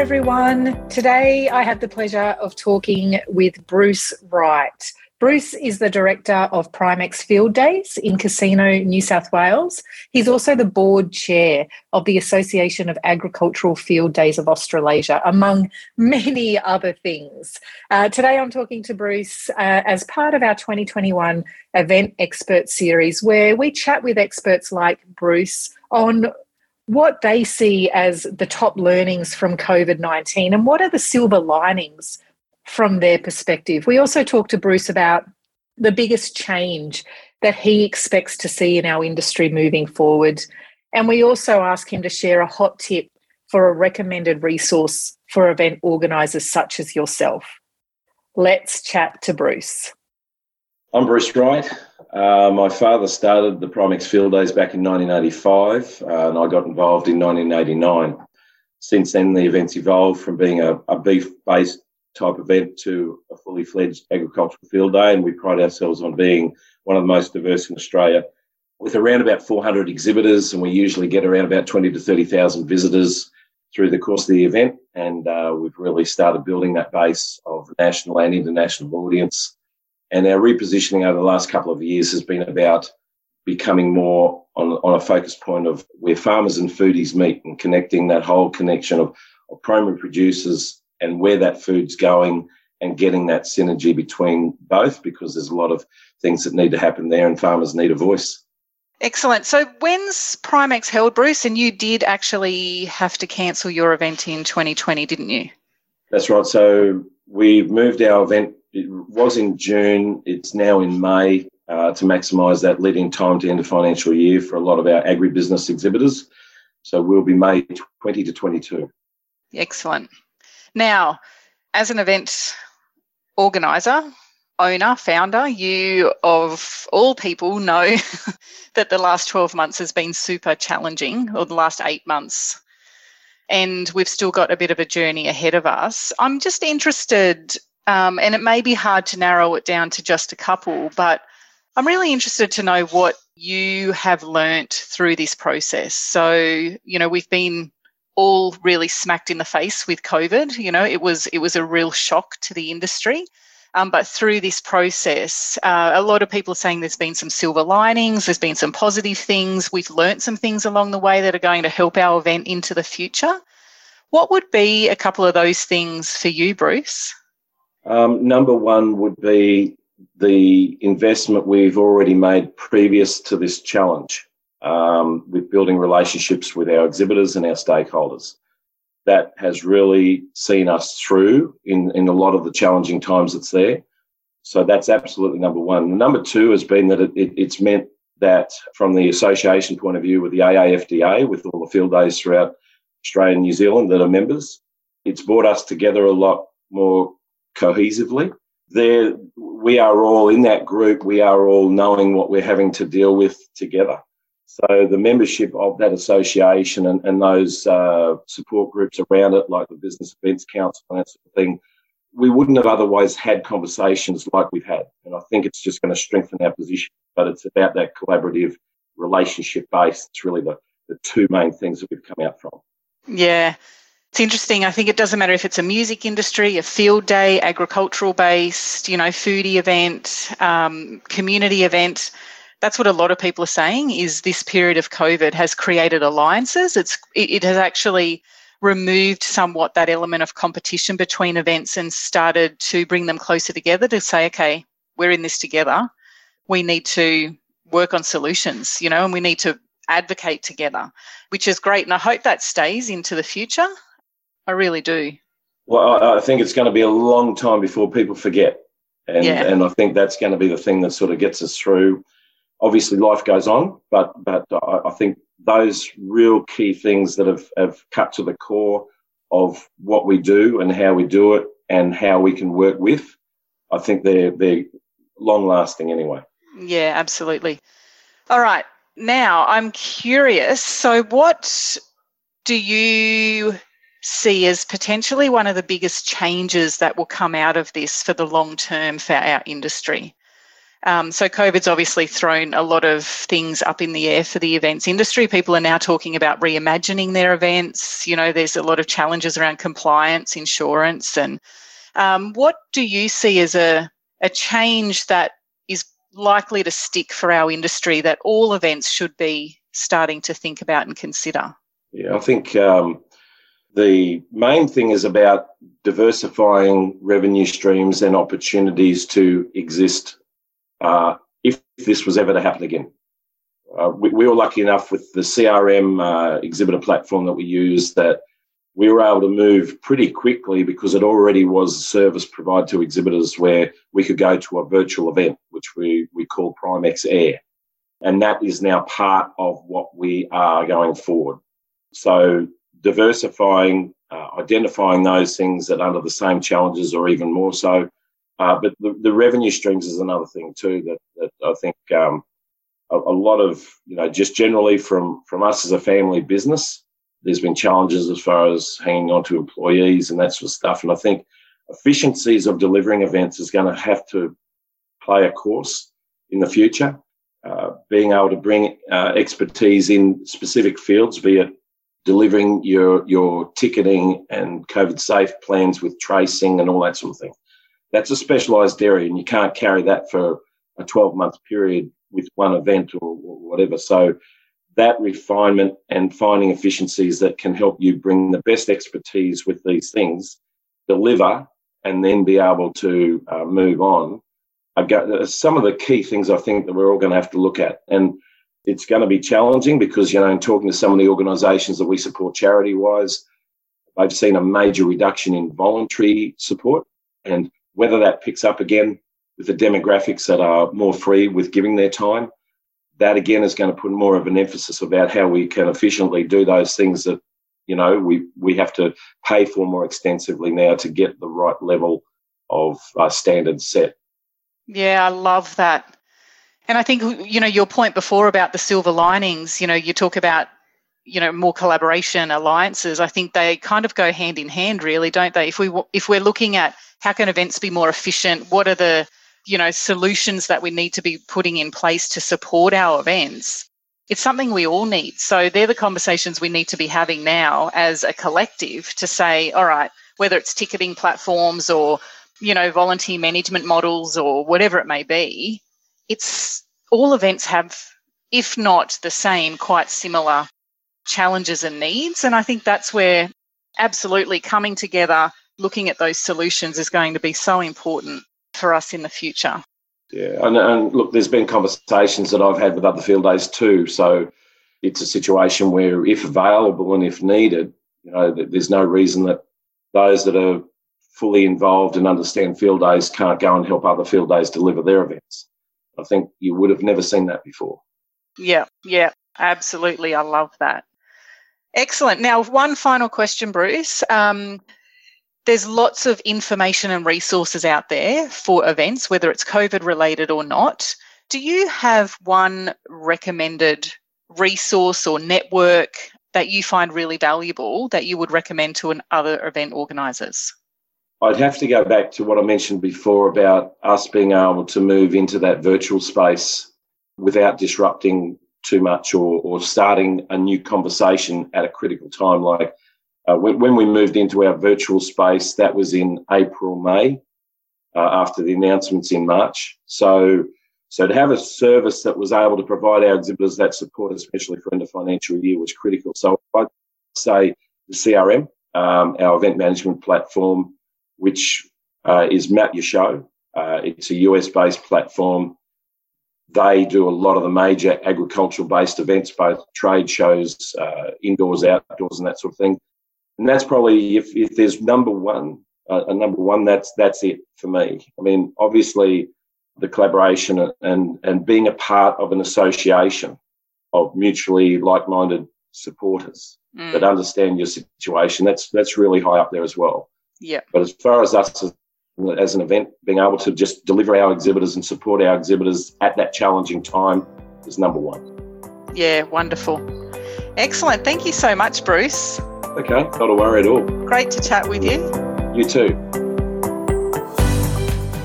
everyone. Today I have the pleasure of talking with Bruce Wright. Bruce is the director of Primex Field Days in Casino, New South Wales. He's also the board chair of the Association of Agricultural Field Days of Australasia, among many other things. Uh, today I'm talking to Bruce uh, as part of our 2021 Event Expert Series, where we chat with experts like Bruce on what they see as the top learnings from COVID 19 and what are the silver linings from their perspective. We also talked to Bruce about the biggest change that he expects to see in our industry moving forward. And we also ask him to share a hot tip for a recommended resource for event organisers such as yourself. Let's chat to Bruce. I'm Bruce Wright. Uh, my father started the Primex Field Days back in 1985, uh, and I got involved in 1989. Since then, the event's evolved from being a, a beef based type event to a fully fledged agricultural field day. And we pride ourselves on being one of the most diverse in Australia with around about 400 exhibitors. And we usually get around about 20 to 30,000 visitors through the course of the event. And uh, we've really started building that base of national and international audience. And our repositioning over the last couple of years has been about becoming more on, on a focus point of where farmers and foodies meet and connecting that whole connection of, of primary producers and where that food's going and getting that synergy between both because there's a lot of things that need to happen there and farmers need a voice. Excellent. So when's Primex held, Bruce? And you did actually have to cancel your event in 2020, didn't you? That's right. So we've moved our event. It was in June. It's now in May uh, to maximise that leading time to end of financial year for a lot of our agribusiness exhibitors. So we'll be May 20 to 22. Excellent. Now, as an event organizer, owner, founder, you of all people know that the last 12 months has been super challenging, or the last eight months. And we've still got a bit of a journey ahead of us. I'm just interested, um, and it may be hard to narrow it down to just a couple, but I'm really interested to know what you have learnt through this process. So, you know, we've been all really smacked in the face with COVID. You know, it was it was a real shock to the industry. Um, but through this process, uh, a lot of people are saying there's been some silver linings, there's been some positive things. We've learnt some things along the way that are going to help our event into the future. What would be a couple of those things for you, Bruce? Um, number one would be the investment we've already made previous to this challenge um, with building relationships with our exhibitors and our stakeholders. That has really seen us through in, in a lot of the challenging times that's there. So that's absolutely number one. Number two has been that it, it, it's meant that from the association point of view with the AAFDA, with all the field days throughout Australia and New Zealand that are members, it's brought us together a lot more cohesively. There, we are all in that group. We are all knowing what we're having to deal with together. So the membership of that association and, and those uh, support groups around it, like the Business Events Council and that sort of thing, we wouldn't have otherwise had conversations like we've had. And I think it's just going to strengthen our position. But it's about that collaborative relationship base. It's really the, the two main things that we've come out from. Yeah. It's interesting. I think it doesn't matter if it's a music industry, a field day, agricultural based, you know, foodie event, um, community event. That's what a lot of people are saying is this period of covid has created alliances. It's it, has actually removed somewhat that element of competition between events and started to bring them closer together to say okay we're in this together. We need to work on solutions you know and we need to advocate together which is great. And i hope that stays into the future i really do well i think it's going to be a long time before people forget and, yeah. and i think that's going to be the thing that sort of gets us through obviously life goes on, but but I, I, think those real key things that have, have cut to the core of what we do and how we do it and how we can work with, I think they're they're long lasting anyway. Yeah, absolutely. All right. Now I'm curious. So what do you see as potentially one of the biggest changes that will come out of this for the long term for our industry? Um, so COVID's obviously thrown a lot of things up in the air for the events industry. People are now talking about reimagining their events. You know, there's a lot of challenges around compliance, insurance, and um, what do you see as a a change that is likely to stick for our industry that all events should be starting to think about and consider? Yeah, I think um, the main thing is about diversifying revenue streams and opportunities to exist uh, if this was ever to happen again. Uh, we, we, were lucky enough with the CRM uh, exhibitor platform that we use that we were able to move pretty quickly because it already was a service provided to exhibitors where we could go to a virtual event, which we, we call Primex Air. And that is now part of what we are going forward. So diversifying, uh, identifying those things that under the same challenges or even more so. Uh, but the, the, revenue streams is another thing too that, that I think um, a, a, lot of, you know, just generally from, from us as a family business, there's been challenges as far as hanging on to employees and that sort of stuff. And I think efficiencies of delivering events is going to have to play a course in the future. Uh, being able to bring uh, expertise in specific fields, be it delivering your your ticketing and COVID safe plans with tracing and all that sort of thing. That's a specialised area, and you can't carry that for a 12 month period with one event or, or whatever. So that refinement and finding efficiencies that can help you bring the best expertise with these things, deliver, and then be able to uh, move on uh, some of the key things I think that we're all going to have to look at. And it's going to be challenging because, you know, in talking to some of the organisations that we support charity wise, they've seen a major reduction in voluntary support. And whether that picks up again with the demographics that are more free with giving their time, that again is going to put more of an emphasis about how we can efficiently do those things that, you know, we, we have to pay for more extensively now to get the right level of uh, standards set. Yeah, I love that. And I think, you know, your point before about the silver linings, you know, you talk about, you know, more collaboration, alliances. I think they kind of go hand in hand, really, don't they? If we if we're looking at how can events be more efficient, what are the, you know, solutions that we need to be putting in place to support our events? It's something we all need. So they're the conversations we need to be having now as a collective to say, all right, whether it's ticketing platforms or you know, volunteer management models or whatever it may be, it's all events have, if not the same, quite similar challenges and needs. And I think that's where absolutely coming together, looking at those solutions is going to be so important for us in the future. Yeah, and, and look, there's been conversations that I've had with other field days too. So it's a situation where, if available and if needed, you know, there's no reason that those that are fully involved and understand field days can't go and help other field days deliver their events. I think you would have never seen that before. Yeah, yeah, absolutely. I love that. Excellent. Now, one final question, Bruce. Um, there's lots of information and resources out there for events, whether it's COVID related or not. Do you have one recommended resource or network that you find really valuable that you would recommend to an other event organisers? I'd have to go back to what I mentioned before about us being able to move into that virtual space without disrupting too much or, or starting a new conversation at a critical time. Like uh, when, when, we moved into our virtual space, that was in April, May, uh, after the announcements in March. So, so to have a service that was able to provide our exhibitors that support, especially for end of financial year, was critical. So I'd say the CRM, um, our event management platform, which uh, is Map Your Show. Uh, it's a US based platform. They do a lot of the major agricultural based events, both trade shows, uh, indoors, outdoors, and that sort of thing. And that's probably if, if there's number one, uh, a number one, that's that's it for me. I mean, obviously, the collaboration and and being a part of an association of mutually like-minded supporters mm. that understand your situation. That's that's really high up there as well. Yeah. But as far as us as, as an event, being able to just deliver our exhibitors and support our exhibitors at that challenging time is number one. Yeah, wonderful. Excellent. Thank you so much, Bruce. Okay, not a worry at all. Great to chat with you. You too.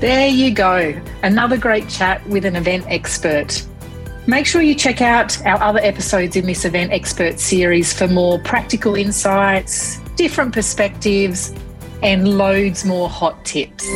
There you go. Another great chat with an event expert. Make sure you check out our other episodes in this Event Expert series for more practical insights, different perspectives, and loads more hot tips.